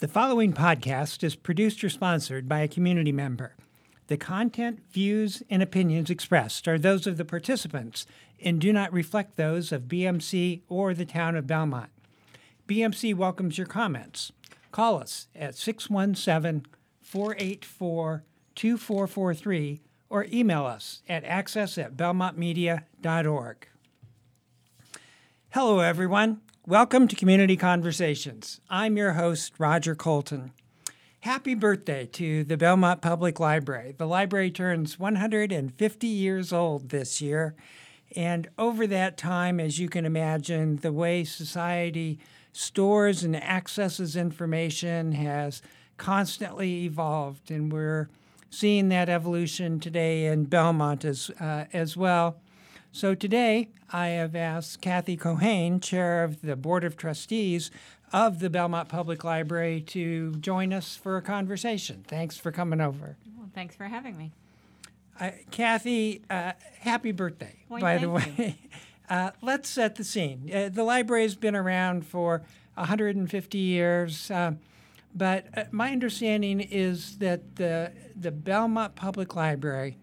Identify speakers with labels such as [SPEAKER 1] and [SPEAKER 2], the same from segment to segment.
[SPEAKER 1] The following podcast is produced or sponsored by a community member. The content, views, and opinions expressed are those of the participants and do not reflect those of BMC or the town of Belmont. BMC welcomes your comments. Call us at 617 484 2443 or email us at access at belmontmedia.org. Hello, everyone. Welcome to Community Conversations. I'm your host, Roger Colton. Happy birthday to the Belmont Public Library. The library turns 150 years old this year. And over that time, as you can imagine, the way society stores and accesses information has constantly evolved. And we're seeing that evolution today in Belmont as, uh, as well. So today, I have asked Kathy Keohane, chair of the Board of Trustees of the Belmont Public Library, to join us for a conversation. Thanks for coming over.
[SPEAKER 2] Well, thanks for having me.
[SPEAKER 1] Uh, Kathy, uh, happy birthday,
[SPEAKER 2] Why,
[SPEAKER 1] by the way. Uh, let's set the scene. Uh, the library has been around for 150 years, uh, but uh, my understanding is that the, the Belmont Public Library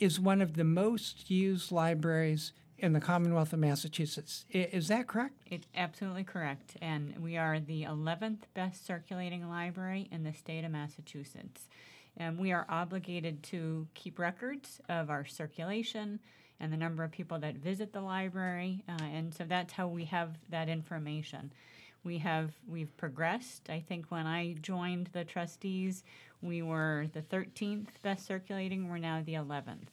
[SPEAKER 1] is one of the most used libraries in the Commonwealth of Massachusetts. Is that correct?
[SPEAKER 2] It's absolutely correct. And we are the 11th best circulating library in the state of Massachusetts. And we are obligated to keep records of our circulation and the number of people that visit the library. Uh, and so that's how we have that information. We have we've progressed. I think when I joined the trustees, we were the 13th best circulating. We're now the 11th.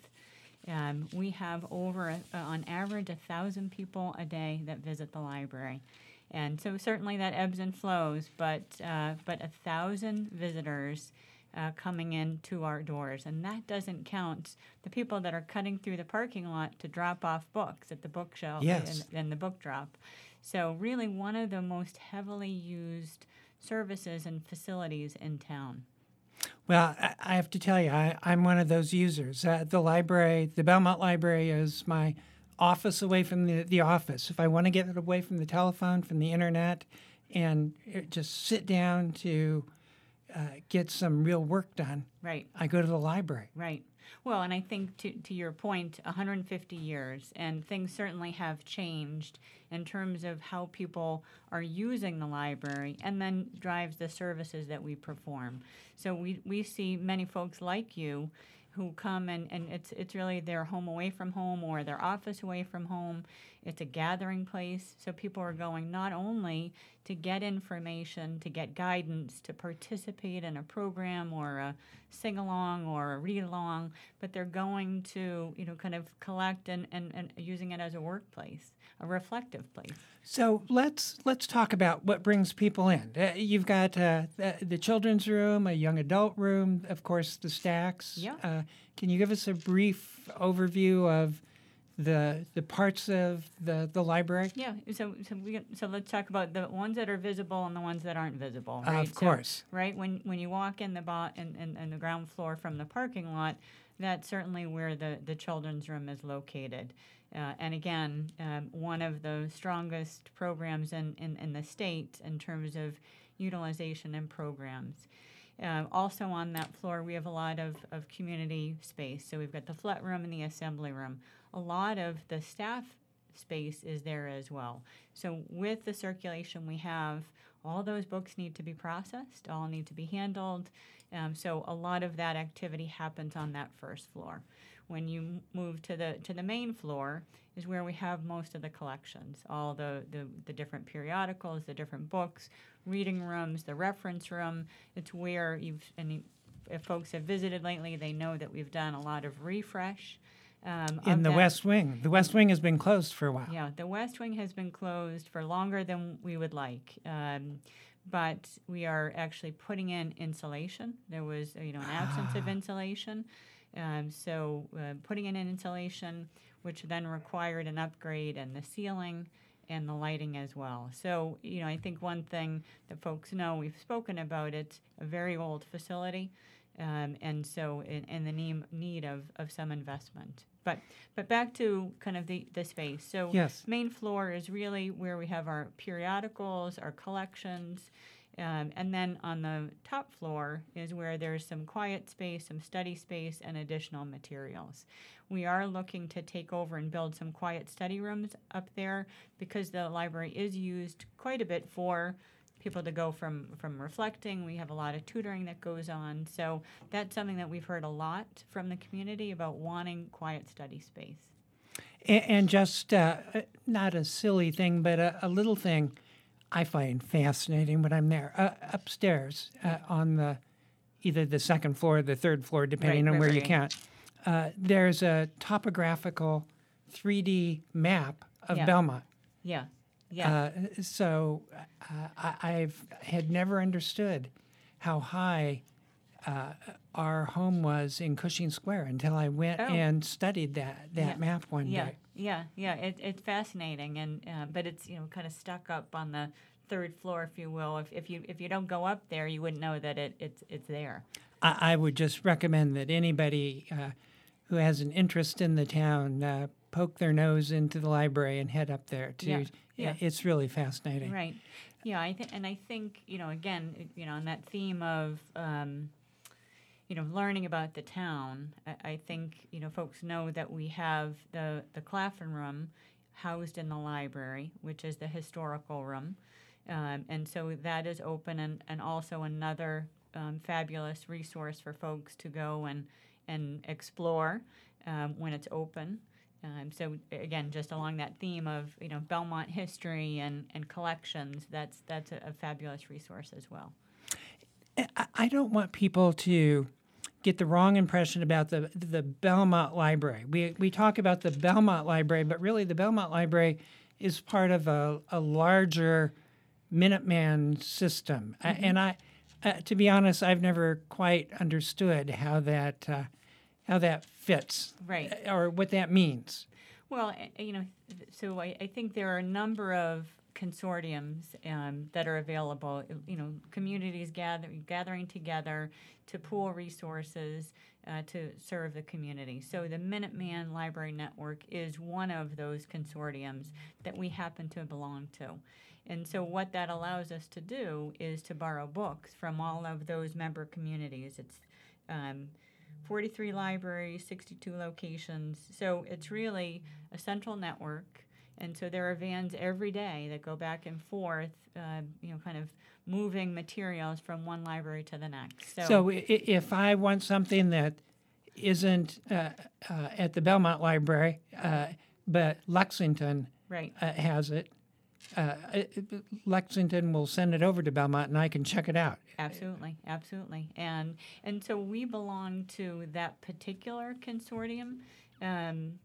[SPEAKER 2] Um, we have over, uh, on average, a thousand people a day that visit the library, and so certainly that ebbs and flows. But uh, but a thousand visitors uh, coming in to our doors, and that doesn't count the people that are cutting through the parking lot to drop off books at the bookshelf
[SPEAKER 1] Yes.
[SPEAKER 2] and, and the book drop. So really, one of the most heavily used services and facilities in town.
[SPEAKER 1] Well, I- have to tell you, I, I'm one of those users. Uh, the library, the Belmont Library, is my office away from the, the office. If I want to get it away from the telephone, from the internet, and uh, just sit down to uh, get some real work done,
[SPEAKER 2] Right.
[SPEAKER 1] I go to the library.
[SPEAKER 2] Right. Well, and I think to, to your point, 150 years, and things certainly have changed in terms of how people are using the library and then drives the services that we perform. So we, we see many folks like you who come and, and it's, it's really their home away from home or their office away from home. It's a gathering place. So people are going not only to get information, to get guidance, to participate in a program or a sing along or a read along, but they're going to, you know, kind of collect and, and, and using it as a workplace, a reflective place.
[SPEAKER 1] So let's let's talk about what brings people in. Uh, you've got uh, the, the children's room, a young adult room, of course, the stacks.
[SPEAKER 2] Yeah.
[SPEAKER 1] Uh, can you give us a brief overview of the the parts of the the library?
[SPEAKER 2] Yeah, so so we so let's talk about the ones that are visible and the ones that aren't visible.
[SPEAKER 1] Uh, of
[SPEAKER 2] So-
[SPEAKER 1] course.
[SPEAKER 2] right when when you walk in the bo- in, in, in the ground floor from the parking lot, that's certainly where the the children's room is located. Uh, and again, um, one of the strongest programs in, in, in the state in terms of utilization and programs. Uh, also on that floor, we have a lot of, of community space. So we've got the Flett room and the assembly room. A lot of the staff space is there as well. So with the circulation we have, all those books need to be processed, all need to be handled. Um, so a lot of that activity happens on that first floor. When you move to the to the main floor is where we have most of the collections, all the, the, the different periodicals, the different books, reading rooms, the reference room. It's where you've and if folks have visited lately, they know that we've done a lot of refresh. Um,
[SPEAKER 1] In the
[SPEAKER 2] that-
[SPEAKER 1] West Wing. The West Wing has been closed for a while.
[SPEAKER 2] yeah, the West Wing has been closed for longer than we would like. Um, but we are actually putting in insulation. There was, you know, an absence of insulation. Um, so uh, putting in an insulation, which then required an upgrade in the ceiling and the lighting as well. So, you know, I think one thing that folks know, we've spoken about it, a very old facility. Um, and so in, in the need, need of, of some investment. But but back to kind of the, the space. So
[SPEAKER 1] Yes.
[SPEAKER 2] main floor is really where we have our periodicals, our collections. Um, and then on the top floor is where there's some quiet space, some study space, and additional materials. We are looking to take over and build some quiet study rooms up there because the library is used quite a bit for people to go from from reflecting. We have a lot of tutoring that goes on, so that's something that we've heard a lot from the community about wanting quiet study space.
[SPEAKER 1] And, and just uh, not a silly thing, but a, a, little thing I find fascinating when I'm there. Uh, upstairs uh, on the either the second floor or the third floor, depending
[SPEAKER 2] right,
[SPEAKER 1] on where you
[SPEAKER 2] count.
[SPEAKER 1] Uh, there's a topographical 3D map of
[SPEAKER 2] yeah.
[SPEAKER 1] Belmont.
[SPEAKER 2] Yeah. Yeah.
[SPEAKER 1] Uh, so uh, I, have had never understood how high uh, our home was in Cushing Square until I went
[SPEAKER 2] Oh.
[SPEAKER 1] and studied that that
[SPEAKER 2] Yeah.
[SPEAKER 1] map one
[SPEAKER 2] yeah,
[SPEAKER 1] day.
[SPEAKER 2] yeah, yeah. It, it's fascinating, and uh, but it's you know kind of stuck up on the third floor, if you will. If, if you if you don't go up there, you wouldn't know that it, it's it's there.
[SPEAKER 1] I, I would just recommend that anybody uh, who has an interest in the town uh, poke their nose into the library and head up there. To
[SPEAKER 2] Yeah, yeah.
[SPEAKER 1] it's really fascinating.
[SPEAKER 2] Right. Yeah, I think, and I think you know, again, you know, on that theme of, um, you know, learning about the town. I, I think you know, folks know that we have the the Claflin Room housed in the library, which is the historical room, um, and so that is open, and and also another um, fabulous resource for folks to go and and explore um, when it's open. Um, so again, just along that theme of you know Belmont history and, and collections, that's that's a, a fabulous resource as well.
[SPEAKER 1] I- don't want people to get the wrong impression about the the Belmont Library. We we talk about the Belmont Library, but really the Belmont Library is part of a, a larger Minuteman system. A- And I, uh, to be honest, I've never quite understood how that uh, how that fits,
[SPEAKER 2] Right.
[SPEAKER 1] uh, or what that means.
[SPEAKER 2] Well, you know, so I, I think there are a number of consortiums um, that are available. You know, communities gather, gathering together to pool resources uh, to serve the community. So the Minuteman Library Network is one of those consortiums that we happen to belong to. And so what that allows us to do is to borrow books from all of those member communities. It's um, 43 libraries, 62 locations. So it's really a central network. And so there are vans every day that go back and forth, uh, you know, kind of moving materials from one library to the next. So,
[SPEAKER 1] So if I want something that isn't uh, uh, at the Belmont Library, uh, but Lexington
[SPEAKER 2] right.
[SPEAKER 1] uh, has it, uh, Lexington will send it over to Belmont and I can check it out.
[SPEAKER 2] Absolutely, absolutely, and and so we belong to that particular consortium, um,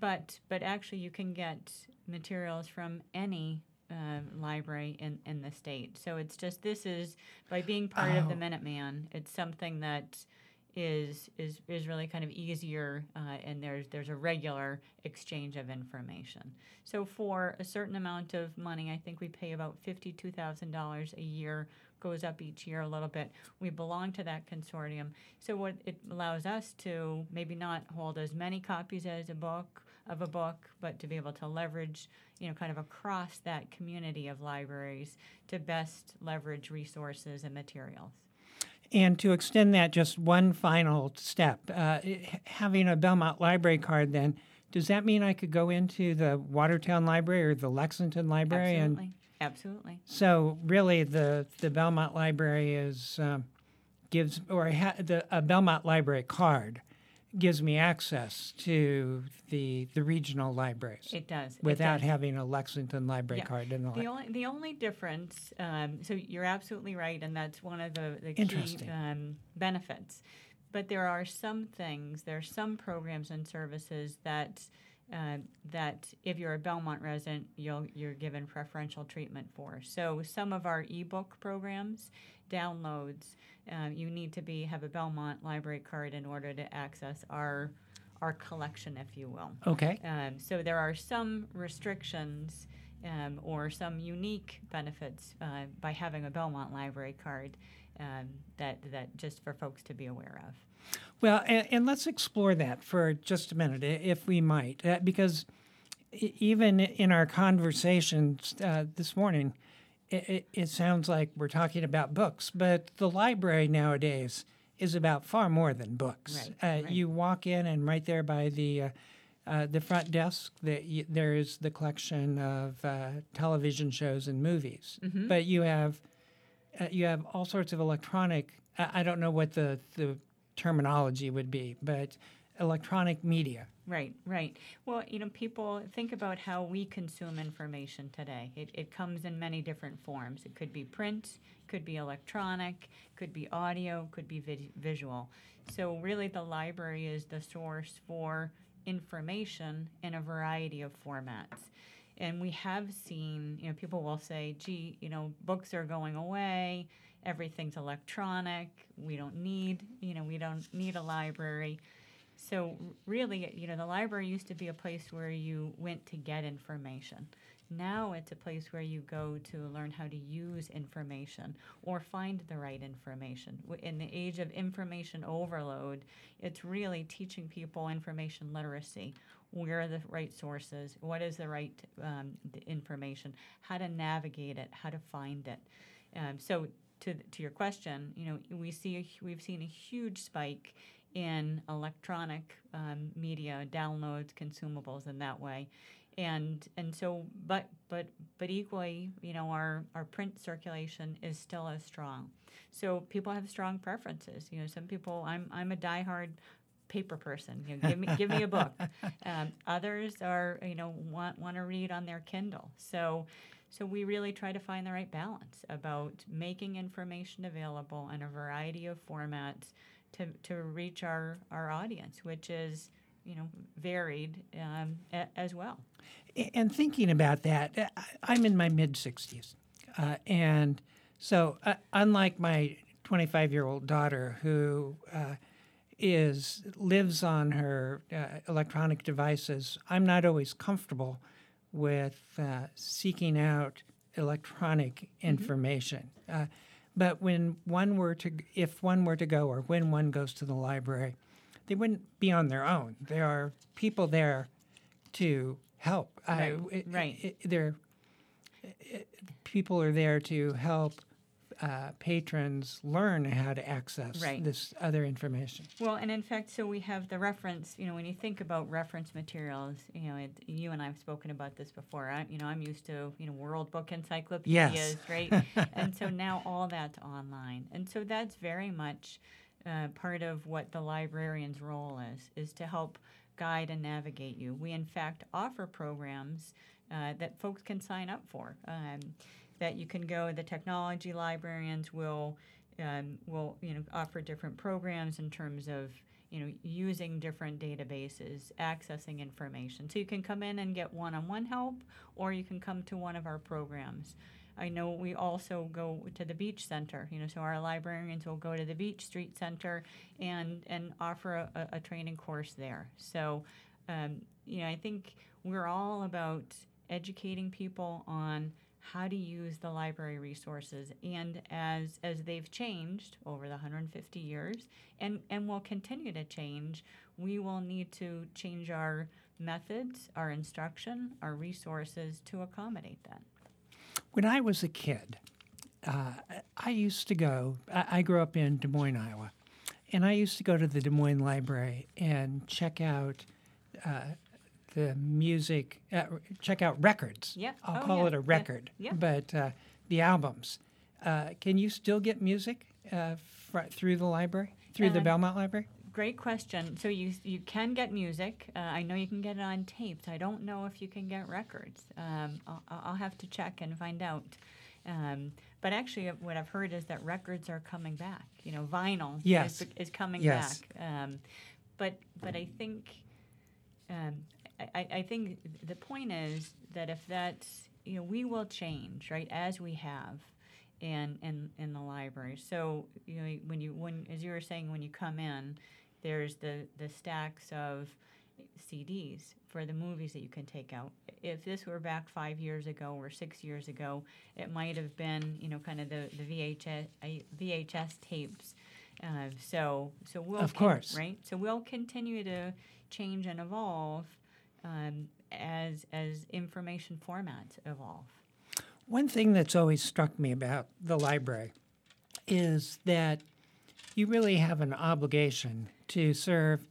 [SPEAKER 2] but but actually you can get materials from any uh, library in in the state. So it's just this is by being part of the
[SPEAKER 1] Oh.
[SPEAKER 2] Minuteman, it's something that is is is really kind of easier, uh, and there's there's a regular exchange of information. So for a certain amount of money, I think we pay about fifty-two thousand dollars a year. Goes up each year a little bit. We belong to that consortium, so what it allows us to maybe not hold as many copies as a book of a book, but to be able to leverage, you know, kind of across that community of libraries to best leverage resources and materials.
[SPEAKER 1] And to extend that just one final step, uh, having a Belmont Library card, then does that mean I could go into the Watertown Library or the Lexington Library? And
[SPEAKER 2] Absolutely, absolutely.
[SPEAKER 1] so, really, the the Belmont Library is um, gives or ha- the a Belmont Library card gives me access to the the regional libraries
[SPEAKER 2] It does. it
[SPEAKER 1] without
[SPEAKER 2] does.
[SPEAKER 1] having a Lexington Library
[SPEAKER 2] Yeah.
[SPEAKER 1] card. And the
[SPEAKER 2] The only the only difference, um, so you're absolutely right, and that's one of the, the key um, benefits. But there are some things, there are some programs and services that uh, that if you're a Belmont resident, you'll you're given preferential treatment for. So some of our ebook programs, downloads, um, you need to be have a Belmont library card in order to access our our collection, if you will.
[SPEAKER 1] okay.
[SPEAKER 2] Um, so there are some restrictions um, or some unique benefits uh, by having a Belmont library card um, that that just for folks to be aware of.
[SPEAKER 1] Well, and, and let's explore that for just a minute, if we might, uh, because even in our conversations uh, this morning, it, it, it sounds like we're talking about books, but the library nowadays is about far more than books.
[SPEAKER 2] Right,
[SPEAKER 1] uh,
[SPEAKER 2] right.
[SPEAKER 1] You walk in, and right there by the uh, uh, the front desk, that y- there is the collection of uh, television shows and movies.
[SPEAKER 2] Mm-hmm.
[SPEAKER 1] But you have uh, you have all sorts of electronic. I, I don't know what the the terminology would be, but electronic media.
[SPEAKER 2] Right, right. Well, you know, people think about how we consume information today. It, it comes in many different forms. It could be print, could be electronic, could be audio, could be visual. So, really, the library is the source for information in a variety of formats. And we have seen, you know, people will say, gee, you know, books are going away, everything's electronic, we don't need, you know, we don't need a library. So really, you know, the library used to be a place where you went to get information. Now it's a place where you go to learn how to use information or find the right information. In the age of information overload, it's really teaching people information literacy. Where are the right sources? What is the right um, information? How to navigate it? How to find it? Um, so to to your question, you know, we see a, we've seen a huge spike in electronic um, media downloads, consumables in that way, and and so but but but equally, you know, our our print circulation is still as strong. So people have strong preferences. You know, some people I'm I'm a diehard paper person. You know, give me give me a book. Um, others are you know want want to read on their Kindle. So. So we really try to find the right balance about making information available in a variety of formats to, to reach our, our audience, which is you know varied um, a, as well.
[SPEAKER 1] And thinking about that, uh, I'm in my mid 60s. Uh, and so, uh, unlike my 25 year old daughter who uh, is lives on her uh, electronic devices, I'm not always comfortable with uh, seeking out electronic information. Uh, but when one were to, if one were to go, or when one goes to the library, they wouldn't be on their own. There are people there to help. I-
[SPEAKER 2] Right,
[SPEAKER 1] it-
[SPEAKER 2] right.
[SPEAKER 1] it- there, it- people are there to help uh, patrons learn how to access
[SPEAKER 2] Right.
[SPEAKER 1] this other information.
[SPEAKER 2] Well, and in fact, so we have the reference. You know, when you think about reference materials, you know, it, you and I have spoken about this before. I, you know, I'm used to you know World Book Encyclopedias, right? and so now all that's online, and so that's very much uh, part of what the librarian's role is: is to help guide and navigate you. We in fact offer programs uh, that folks can sign up for. Um, that you can go. The technology librarians will um, will you know offer different programs in terms of you know using different databases, accessing information. So you can come in and get one-on-one help, or you can come to one of our programs. I know we also go to the Beech Center. You know, so our librarians will go to the Beech Street Center and and offer a, a, training course there. So, um, you know, I think we're all about educating people on how to use the library resources. And as as they've changed over the 150 years and and will continue to change we will need to change our methods our instruction our resources to accommodate that.
[SPEAKER 1] When I was a kid, uh, I used to go, I, I grew up in Des Moines, Iowa, and I used to go to the Des Moines Library and check out uh, the music, uh, check out records.
[SPEAKER 2] Yeah.
[SPEAKER 1] I'll
[SPEAKER 2] Oh,
[SPEAKER 1] call
[SPEAKER 2] yeah.
[SPEAKER 1] it a record,
[SPEAKER 2] Yeah.
[SPEAKER 1] but uh, the albums. Uh, can you still get music uh, fr- through the library, through the
[SPEAKER 2] Uh,
[SPEAKER 1] Belmont Library?
[SPEAKER 2] Great question. So you you can get music. Uh, I know you can get it on tapes. I don't know if you can get records. Um, I'll, I'll have to check and find out. Um, but actually, what I've heard is that records are coming back. You know, vinyl
[SPEAKER 1] Yes.
[SPEAKER 2] is, is coming
[SPEAKER 1] Yes.
[SPEAKER 2] back. Um, but but I think um, I, I think the point is that if that's you know we will change right as we have in in in the library. So you know when you when as you were saying when you come in, there's the the stacks of CDs for the movies that you can take out. If this were back five years ago or six years ago, it might have been you know kind of the the VHS VHS tapes. Uh, so so we'll
[SPEAKER 1] Of
[SPEAKER 2] con-
[SPEAKER 1] course.
[SPEAKER 2] right. So we'll continue to change and evolve um, as as information formats evolve.
[SPEAKER 1] One thing that's always struck me about the library is that you really have an obligation to serve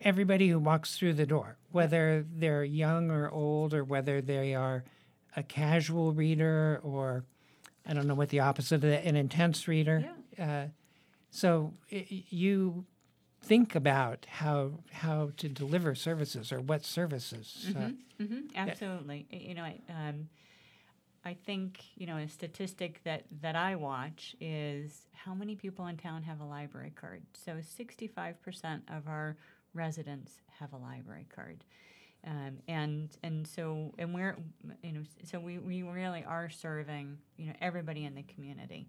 [SPEAKER 1] everybody who walks through the door, whether they're young or old, or whether they are a casual reader or I don't know what the opposite of that, an intense reader. Uh, so i you think about how how to deliver services or what services. Uh,
[SPEAKER 2] Mm-hmm, mm-hmm, absolutely. Y- You know, I, um, I think you know a statistic that that I watch is how many people in town have a library card. So sixty-five percent of our residents have a library card. Um, and and so and we're you know so we, we really are serving you know everybody in the community.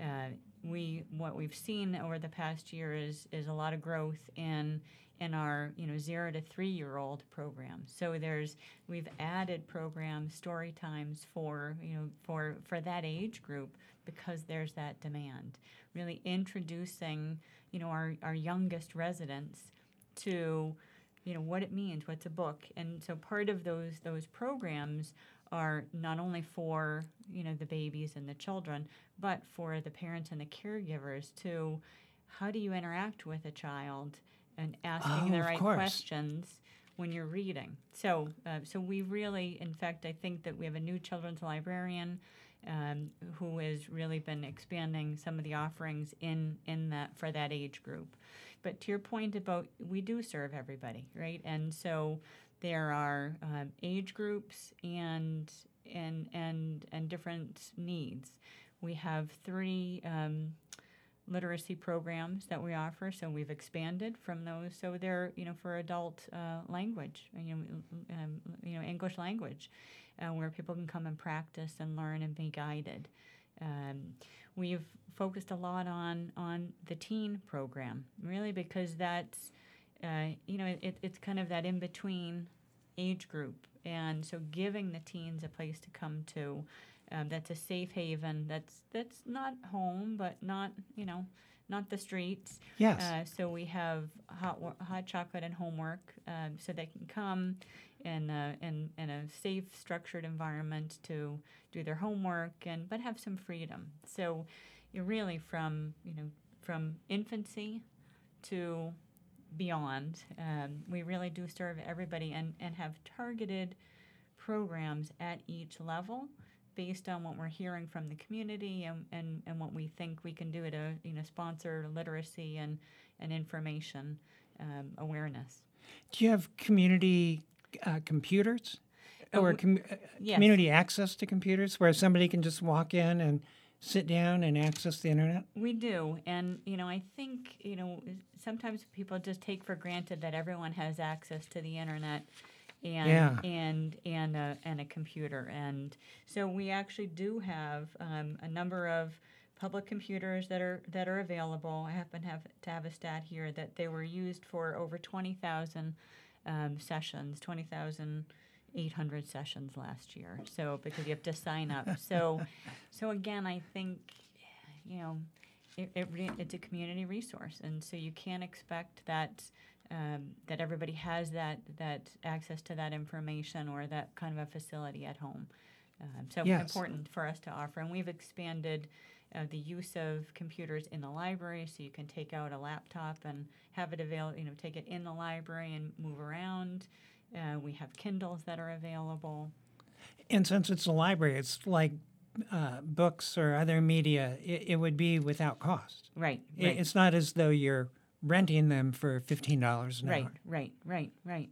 [SPEAKER 2] Uh, we what we've seen over the past year is is a lot of growth in in our you know zero to three year old programs. So there's we've added programs, story times for you know for for that age group because there's that demand. Really introducing you know our our youngest residents to you know what it means what's a book and so part of those those programs are not only for you know the babies and the children but for the parents and the caregivers to how do you interact with a child and asking
[SPEAKER 1] Oh,
[SPEAKER 2] the right questions when you're reading? So uh, so we really in fact i think that we have a new children's librarian um, who has really been expanding some of the offerings in in that for that age group. But to your point about we do serve everybody, right? And so there are um, age groups and and and and different needs. We have three um, literacy programs that we offer, so we've expanded from those. So they're you know for adult uh, language, you know, um, you know English language, uh, where people can come and practice and learn and be guided. Um, we've focused a lot on on the teen program, really because that's uh, you know it, it's kind of that in between age group, and so giving the teens a place to come to. Um, that's a safe haven. That's that's not home, but not you know not the streets.
[SPEAKER 1] yes.
[SPEAKER 2] Uh, so we have hot hot chocolate and homework, um, so they can come in a, in, in a safe, structured environment to do their homework and but have some freedom. So you're really from you know from infancy to beyond. Um, we really do serve everybody and, and have targeted programs at each level based on what we're hearing from the community and, and, and what we think we can do to you know sponsor literacy and, and information um, awareness.
[SPEAKER 1] Do you have community uh, computers
[SPEAKER 2] Uh,
[SPEAKER 1] or com- uh,
[SPEAKER 2] yes.
[SPEAKER 1] community access to computers where somebody can just walk in and sit down and access the internet?
[SPEAKER 2] We do, and you know, I think you know sometimes people just take for granted that everyone has access to the internet, and
[SPEAKER 1] Yeah.
[SPEAKER 2] and and a, and a computer, and so we actually do have um, a number of public computers that are that are available. I happen to have to have a stat here that they were used for over twenty thousand um, sessions, twenty thousand. 800 sessions last year so because you have to sign up so so again i think you know it, it re- it's a community resource, and so you can't expect that um, that everybody has that that access to that information or that kind of a facility at home. Um, so
[SPEAKER 1] Yes.
[SPEAKER 2] important for us to offer, and we've expanded uh, the use of computers in the library, so you can take out a laptop and have it available. You know, take it in the library and move around. Uh, we have Kindles that are available.
[SPEAKER 1] And since it's a library, it's like uh, books or other media, it, it would be without cost.
[SPEAKER 2] Right, right,
[SPEAKER 1] It's not as though you're renting them for $15 an
[SPEAKER 2] right,
[SPEAKER 1] hour.
[SPEAKER 2] right, right, right.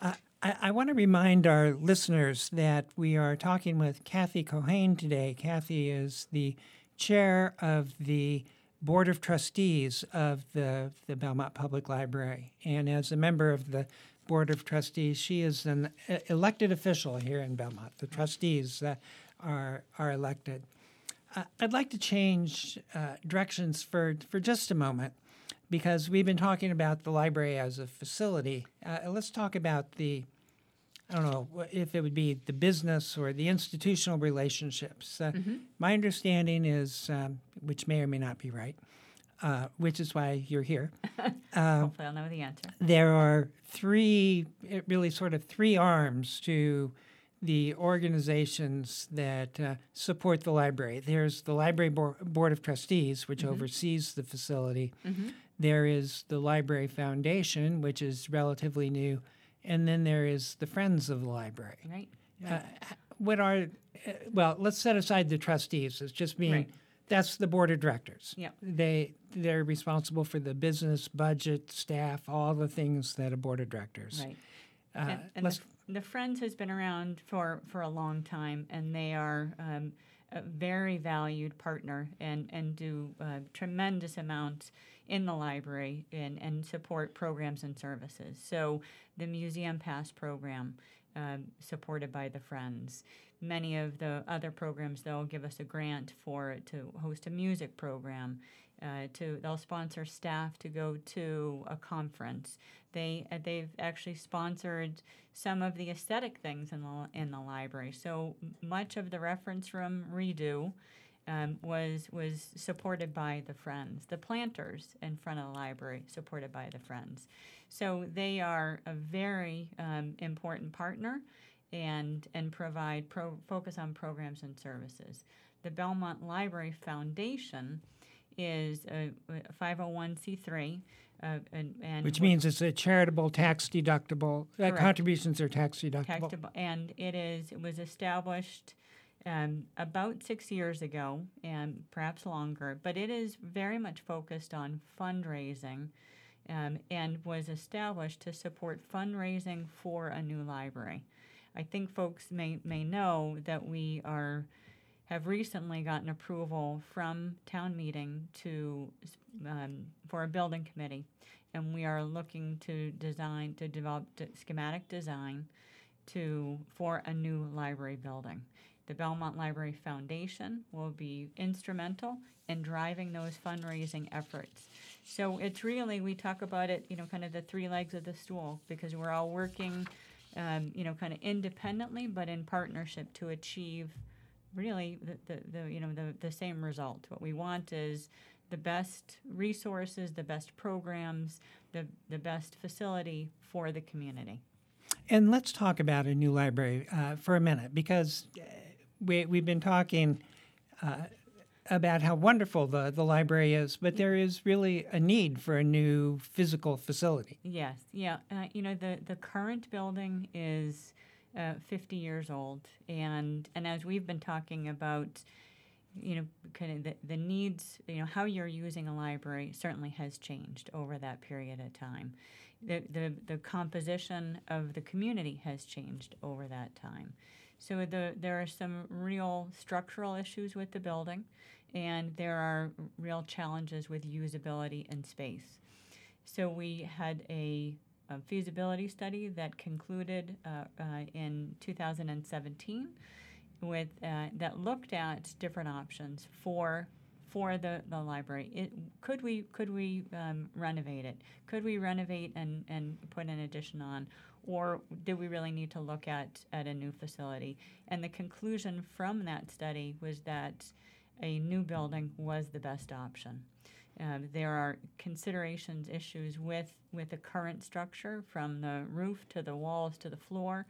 [SPEAKER 1] Uh, I, I want to remind our listeners that we are talking with Kathy Keohane today. Kathy is the chair of the Board of Trustees of the, the Belmont Public Library. And as a member of the Board of Trustees, she is an elected official here in Belmont. The trustees uh, are, are elected. Uh, I'd like to change uh, directions for, for just a moment because we've been talking about the library as a facility. Uh, let's talk about the, I don't know if it would be the business or the institutional relationships. Uh, My understanding is, um, which may or may not be right, uh, which is why you're here.
[SPEAKER 2] Hopefully, I'll know the answer.
[SPEAKER 1] There are three, really sort of three arms to the organizations that uh, support the library. There's the Library Bo- Board of Trustees, which oversees the facility. There is the Library Foundation, which is relatively new. And then there is the Friends of the Library.
[SPEAKER 2] Right.
[SPEAKER 1] Uh, what are, uh, well, let's set aside the trustees as just being,
[SPEAKER 2] Right.
[SPEAKER 1] That's the board of directors.
[SPEAKER 2] Yeah.
[SPEAKER 1] They, they're responsible for the business, budget, staff, all the things that a board of directors.
[SPEAKER 2] Right.
[SPEAKER 1] Uh,
[SPEAKER 2] and and the, the Friends has been around for, for a long time, and they are um, a very valued partner and, and do uh, tremendous amounts in the library and, and support programs and services. So the Museum Pass program, um, supported by the Friends. Many of the other programs, they'll give us a grant for to host a music program. Uh, to they'll sponsor staff to go to a conference. They uh, they've actually sponsored some of the aesthetic things in the in the library. So much of the reference room redo um, was was supported by the Friends. The planters in front of the library supported by the Friends. So they are a very um, important partner, and and provide pro, focus on programs and services. The Belmont Library Foundation is a, a 501c3, uh, and, and
[SPEAKER 1] which means it's a charitable, tax deductible, uh, contributions are tax deductible.
[SPEAKER 2] taxable, and it is it was established um, about six years ago, and perhaps longer. But it is very much focused on fundraising, um, and was established to support fundraising for a new library. I think folks may may know that we are have recently gotten approval from town meeting to um, for a building committee, and we are looking to design to develop d- schematic design to for a new library building. The Belmont Library Foundation will be instrumental in driving those fundraising efforts. So it's really we talk about it, you know, kind of the three legs of the stool because we're all working, um, you know, kind of independently but in partnership to achieve really the, the, the you know the, the same result. What we want is the best resources, the best programs, the, the best facility for the community.
[SPEAKER 1] And let's talk about a new library uh, for a minute because uh, we, we've been talking uh, about how wonderful the, the library is, but there is really a need for a new physical facility.
[SPEAKER 2] Yes, yeah. Uh, you know, the, the current building is uh, 50 years old, and, and as we've been talking about, you know, kind of the, the needs, you know, how you're using a library certainly has changed over that period of time. The, the, the composition of the community has changed over that time. So the, there are some real structural issues with the building, and there are real challenges with usability and space. So we had a, a feasibility study that concluded uh, uh, in 2017 with uh, that looked at different options for for the, the library. It, could we could we um, renovate it? Could we renovate and, and put an addition on? Or do we really need to look at, at a new facility? And the conclusion from that study was that a new building was the best option. Um, there are considerations, issues with, with the current structure, from the roof to the walls to the floor,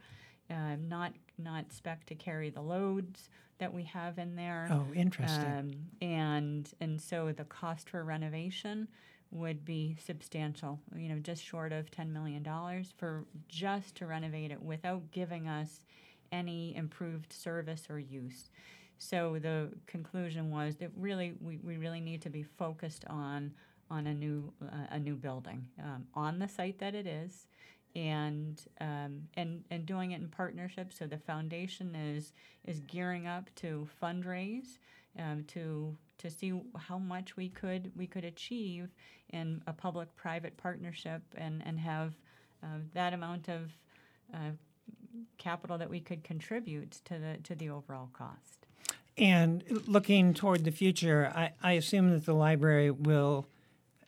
[SPEAKER 2] uh, not not spec to carry the loads that we have in there.
[SPEAKER 1] Oh, interesting.
[SPEAKER 2] Um, and and so the cost for renovation would be substantial. You know, just short of ten million dollars for just to renovate it without giving us any improved service or use. So the conclusion was that really we, we really need to be focused on on a new uh, a new building um, on the site that it is, and um, and and doing it in partnership. So the foundation is is gearing up to fundraise um, to to see how much we could we could achieve in a public private partnership and and have uh, that amount of uh, capital that we could contribute to the to the overall cost.
[SPEAKER 1] And looking toward the future, I, I assume that the library will,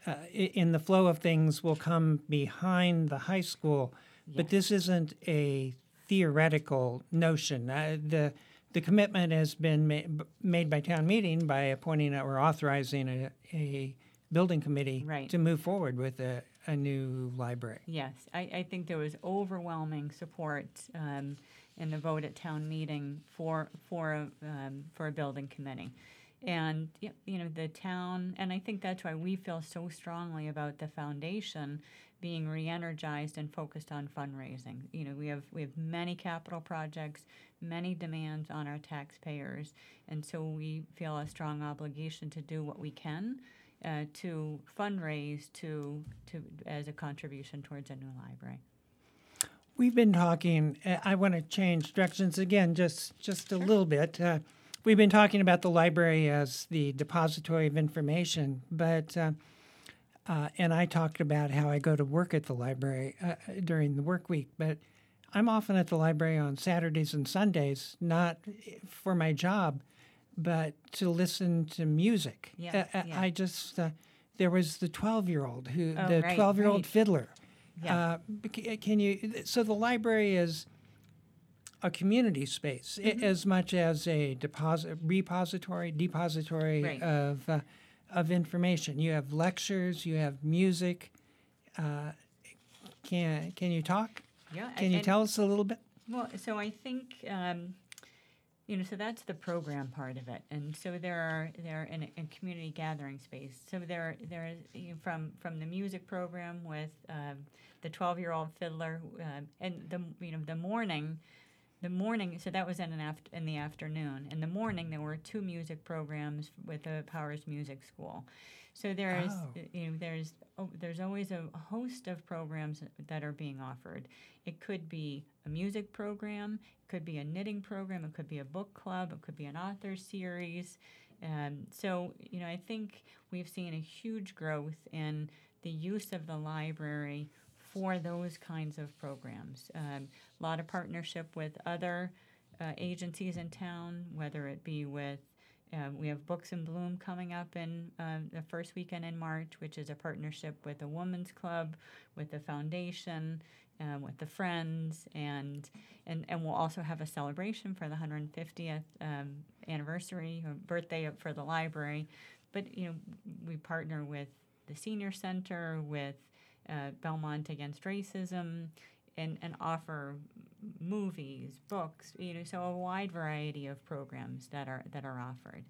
[SPEAKER 1] uh, in the flow of things, will come behind the high school. But this isn't a theoretical notion. Uh, the the commitment has been ma- made by town meeting by appointing or authorizing a, a building committee
[SPEAKER 2] Right.
[SPEAKER 1] to move forward with a, a new library.
[SPEAKER 2] Yes, I, I think there was overwhelming support um, in the vote at town meeting for for a, um, for a building committee. And you know the town, and I think that's why we feel so strongly about the foundation being re-energized and focused on fundraising. You know, we have we have many capital projects, many demands on our taxpayers, and so we feel a strong obligation to do what we can uh, to fundraise to to as a contribution towards a new library.
[SPEAKER 1] We've been talking. uh, I want to change directions again, just just a little bit. Uh, we've been talking about the library as the depository of information, but uh, uh, and I talked about how I go to work at the library uh, during the work week, but I'm often at the library on Saturdays and Sundays, not for my job, but to listen to music.
[SPEAKER 2] Yeah,
[SPEAKER 1] Uh, uh,
[SPEAKER 2] yeah.
[SPEAKER 1] I just uh, there was the 12 year old who
[SPEAKER 2] Oh,
[SPEAKER 1] the
[SPEAKER 2] right,
[SPEAKER 1] 12 year old
[SPEAKER 2] right.
[SPEAKER 1] fiddler.
[SPEAKER 2] Yeah.
[SPEAKER 1] Uh, can you? So the library is a community space
[SPEAKER 2] Mm-hmm.
[SPEAKER 1] as much as a deposit repository, depository
[SPEAKER 2] Right.
[SPEAKER 1] of uh, of information. You have lectures, you have music. Uh, can can you talk?
[SPEAKER 2] Yeah,
[SPEAKER 1] Can you
[SPEAKER 2] and-
[SPEAKER 1] tell us a little bit?
[SPEAKER 2] Well, so I think um, you know, so that's the program part of it, and so there are there in a, in community gathering space. So there there is you know, from from the music program with um, the twelve year old fiddler, uh, and the you know the morning. The morning, so that was in an aft- in the afternoon. In the morning, there were two music programs with the Powers Music School. So there's
[SPEAKER 1] Oh.
[SPEAKER 2] you know there's oh, there's always a host of programs that are being offered. It could be a music program, it could be a knitting program, it could be a book club, it could be an author series. Um, so you know I think we've seen a huge growth in the use of the library for those kinds of programs. Um, a lot of partnership with other uh, agencies in town, whether it be with uh, we have Books in Bloom coming up in um, the first weekend in March, which is a partnership with the Women's Club, with the Foundation, um, with the Friends, and, and and we'll also have a celebration for the 150th um, anniversary or birthday for the library. But you know, we partner with the Senior Center, with uh, Belmont Against Racism, and and offer movies, books, you know, so a wide variety of programs that are that are offered.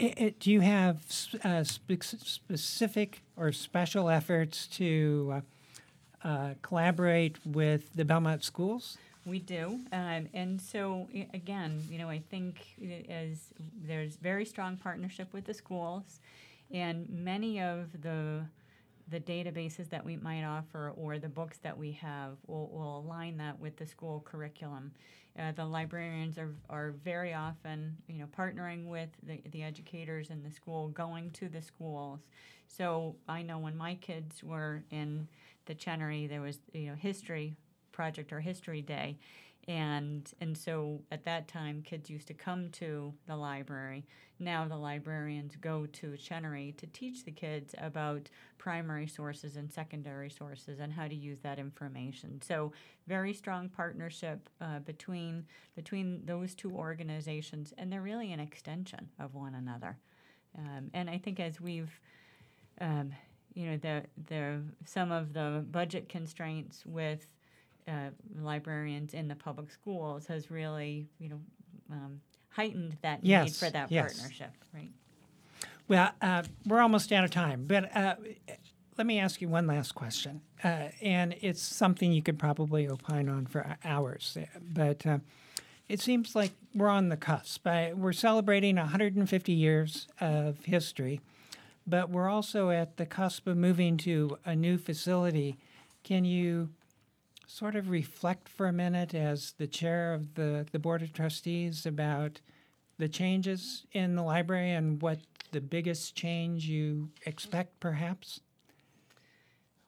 [SPEAKER 1] I- I- do you have uh, spe- specific or special efforts to uh, uh, collaborate with the Belmont schools?
[SPEAKER 2] We do, um, and so again, you know, I think as there's very strong partnership with the schools, and many of the the databases that we might offer or the books that we have will, will align that with the school curriculum. Uh, the librarians are, are very often, you know, partnering with the, the educators in the school, going to the schools. So I know when my kids were in the Chenery, there was, you know, history project or history day. And, and so at that time, kids used to come to the library. Now the librarians go to Chenery to teach the kids about primary sources and secondary sources and how to use that information. So very strong partnership uh, between between those two organizations, and they're really an extension of one another. Um, and I think as we've um, you know the the some of the budget constraints with uh, librarians in the public schools has really you know um, heightened that need for that
[SPEAKER 1] yes.
[SPEAKER 2] partnership, right?
[SPEAKER 1] Well, uh, we're almost out of time, but uh, let me ask you one last question. Uh, and it's something you could probably opine on for hours. But uh, it seems like we're on the cusp. Uh, we're celebrating 150 years of history, but we're also at the cusp of moving to a new facility. Can you sort of reflect for a minute as the chair of the, the Board of Trustees about the changes in the library and what the biggest change you expect, perhaps?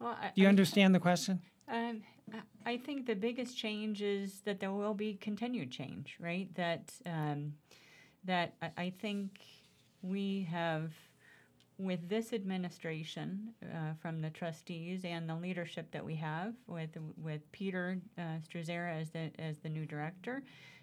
[SPEAKER 2] Well, I,
[SPEAKER 1] Do you
[SPEAKER 2] I-
[SPEAKER 1] understand the question?
[SPEAKER 2] Um, I- I think the biggest change is that there will be continued change, right? That um, that I, I think we have, with this administration, uh, from the trustees and the leadership that we have with with Peter uh, Struzziero as the as the new director,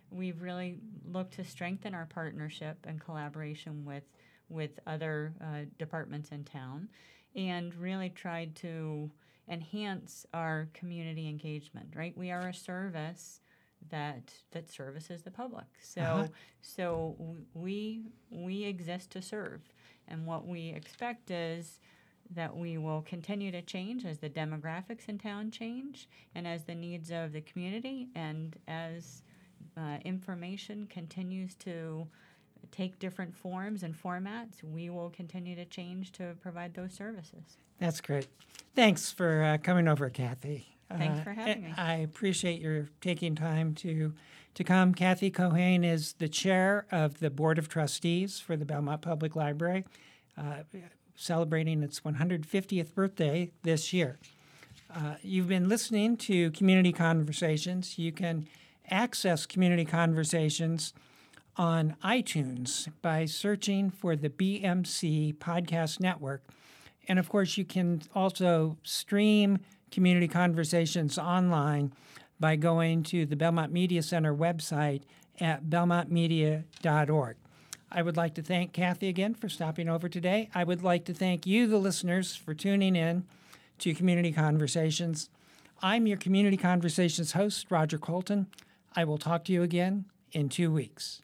[SPEAKER 2] we've really looked to strengthen our partnership and collaboration with with other uh, departments in town, and really tried to enhance our community engagement. Right, we are a service that that services the public. So
[SPEAKER 1] Uh-huh.
[SPEAKER 2] so we we exist to serve, and what we expect is that we will continue to change as the demographics in town change, and as the needs of the community, and as uh, information continues to take different forms and formats, we will continue to change to provide those services.
[SPEAKER 1] That's great. Thanks for uh, coming over, Kathy.
[SPEAKER 2] Thanks
[SPEAKER 1] Uh,
[SPEAKER 2] for having me.
[SPEAKER 1] I appreciate your taking time to to come. Kathy Keohane is the chair of the board of trustees for the Belmont Public Library, uh, celebrating its 150th birthday this year. Uh, you've been listening to Community Conversations. You can access Community Conversations on iTunes by searching for the BMC Podcast Network. And of course, you can also stream Community Conversations online by going to the Belmont Media Center website at belmontmedia.org. I would like to thank Kathy again for stopping over today. I would like to thank you, the listeners, for tuning in to Community Conversations. I'm your Community Conversations host, Roger Colton. I will talk to you again in two weeks.